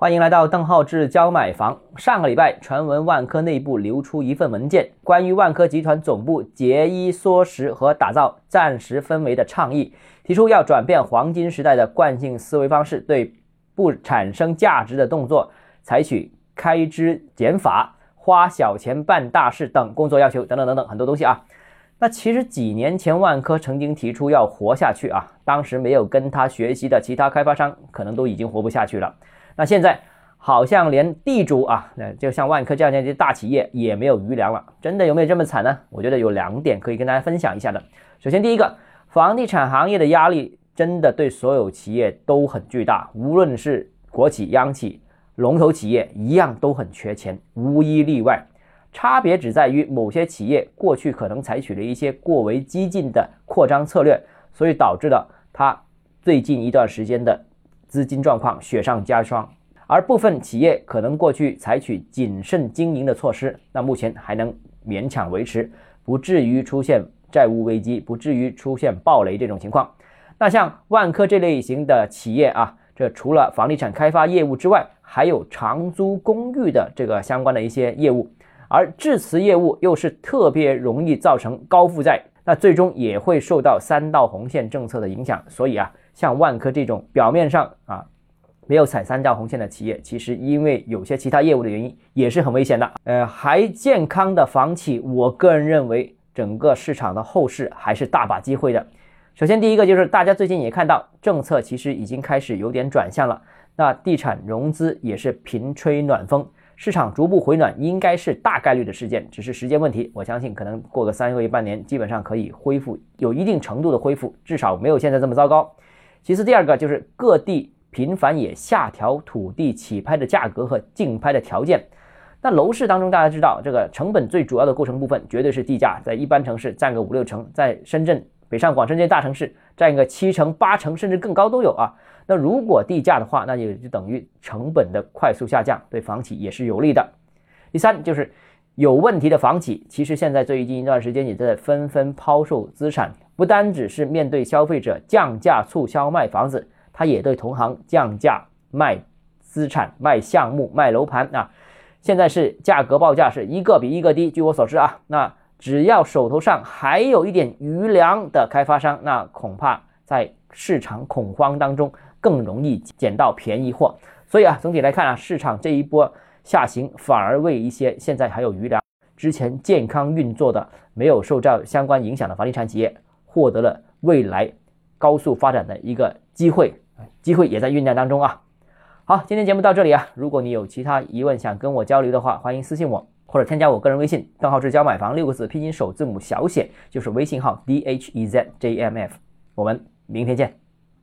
欢迎来到邓浩志教买房。上个礼拜，传闻万科内部流出一份文件，关于万科集团总部节衣缩食和打造暂时氛围的倡议，提出要转变黄金时代的惯性思维方式，对不产生价值的动作采取开支减法、花小钱办大事等工作要求，等等等等很多东西啊。那其实几年前万科曾经提出要活下去啊，当时没有跟他学习的其他开发商可能都已经活不下去了。那现在好像连地主啊，那就像万科这样的大企业也没有余粮了，真的有没有这么惨呢？我觉得有两点可以跟大家分享一下的。首先，第一个，房地产行业的压力真的对所有企业都很巨大，无论是国企、央企、龙头企业，一样都很缺钱，无一例外。差别只在于某些企业过去可能采取了一些过为激进的扩张策略，所以导致了它最近一段时间的。资金状况雪上加霜，而部分企业可能过去采取谨慎经营的措施，那目前还能勉强维持，不至于出现债务危机，不至于出现暴雷这种情况。那像万科这类型的企业啊，这除了房地产开发业务之外，还有长租公寓的这个相关的一些业务，而致辞业务又是特别容易造成高负债，那最终也会受到三道红线政策的影响，所以啊。像万科这种表面上啊没有踩三道红线的企业，其实因为有些其他业务的原因，也是很危险的。呃，还健康的房企，我个人认为整个市场的后市还是大把机会的。首先，第一个就是大家最近也看到，政策其实已经开始有点转向了，那地产融资也是频吹暖风，市场逐步回暖，应该是大概率的事件，只是时间问题。我相信可能过个三个月、半年，基本上可以恢复，有一定程度的恢复，至少没有现在这么糟糕。其次，第二个就是各地频繁也下调土地起拍的价格和竞拍的条件。那楼市当中，大家知道这个成本最主要的构成部分绝对是地价，在一般城市占个五六成，在深圳、北上广深这些大城市占个七成、八成，甚至更高都有啊。那如果地价的话，那也就等于成本的快速下降，对房企也是有利的。第三就是有问题的房企，其实现在最近一段时间也在纷纷抛售资产。不单只是面对消费者降价促销卖房子，他也对同行降价卖资产、卖项目、卖楼盘啊！现在是价格报价是一个比一个低。据我所知啊，那只要手头上还有一点余粮的开发商，那恐怕在市场恐慌当中更容易捡到便宜货。所以啊，总体来看啊，市场这一波下行反而为一些现在还有余粮、之前健康运作的、没有受到相关影响的房地产企业。获得了未来高速发展的一个机会，机会也在酝酿当中啊。好，今天节目到这里啊。如果你有其他疑问想跟我交流的话，欢迎私信我或者添加我个人微信，账号是教买房六个字拼音首字母小写，就是微信号 d h e z j m f。我们明天见。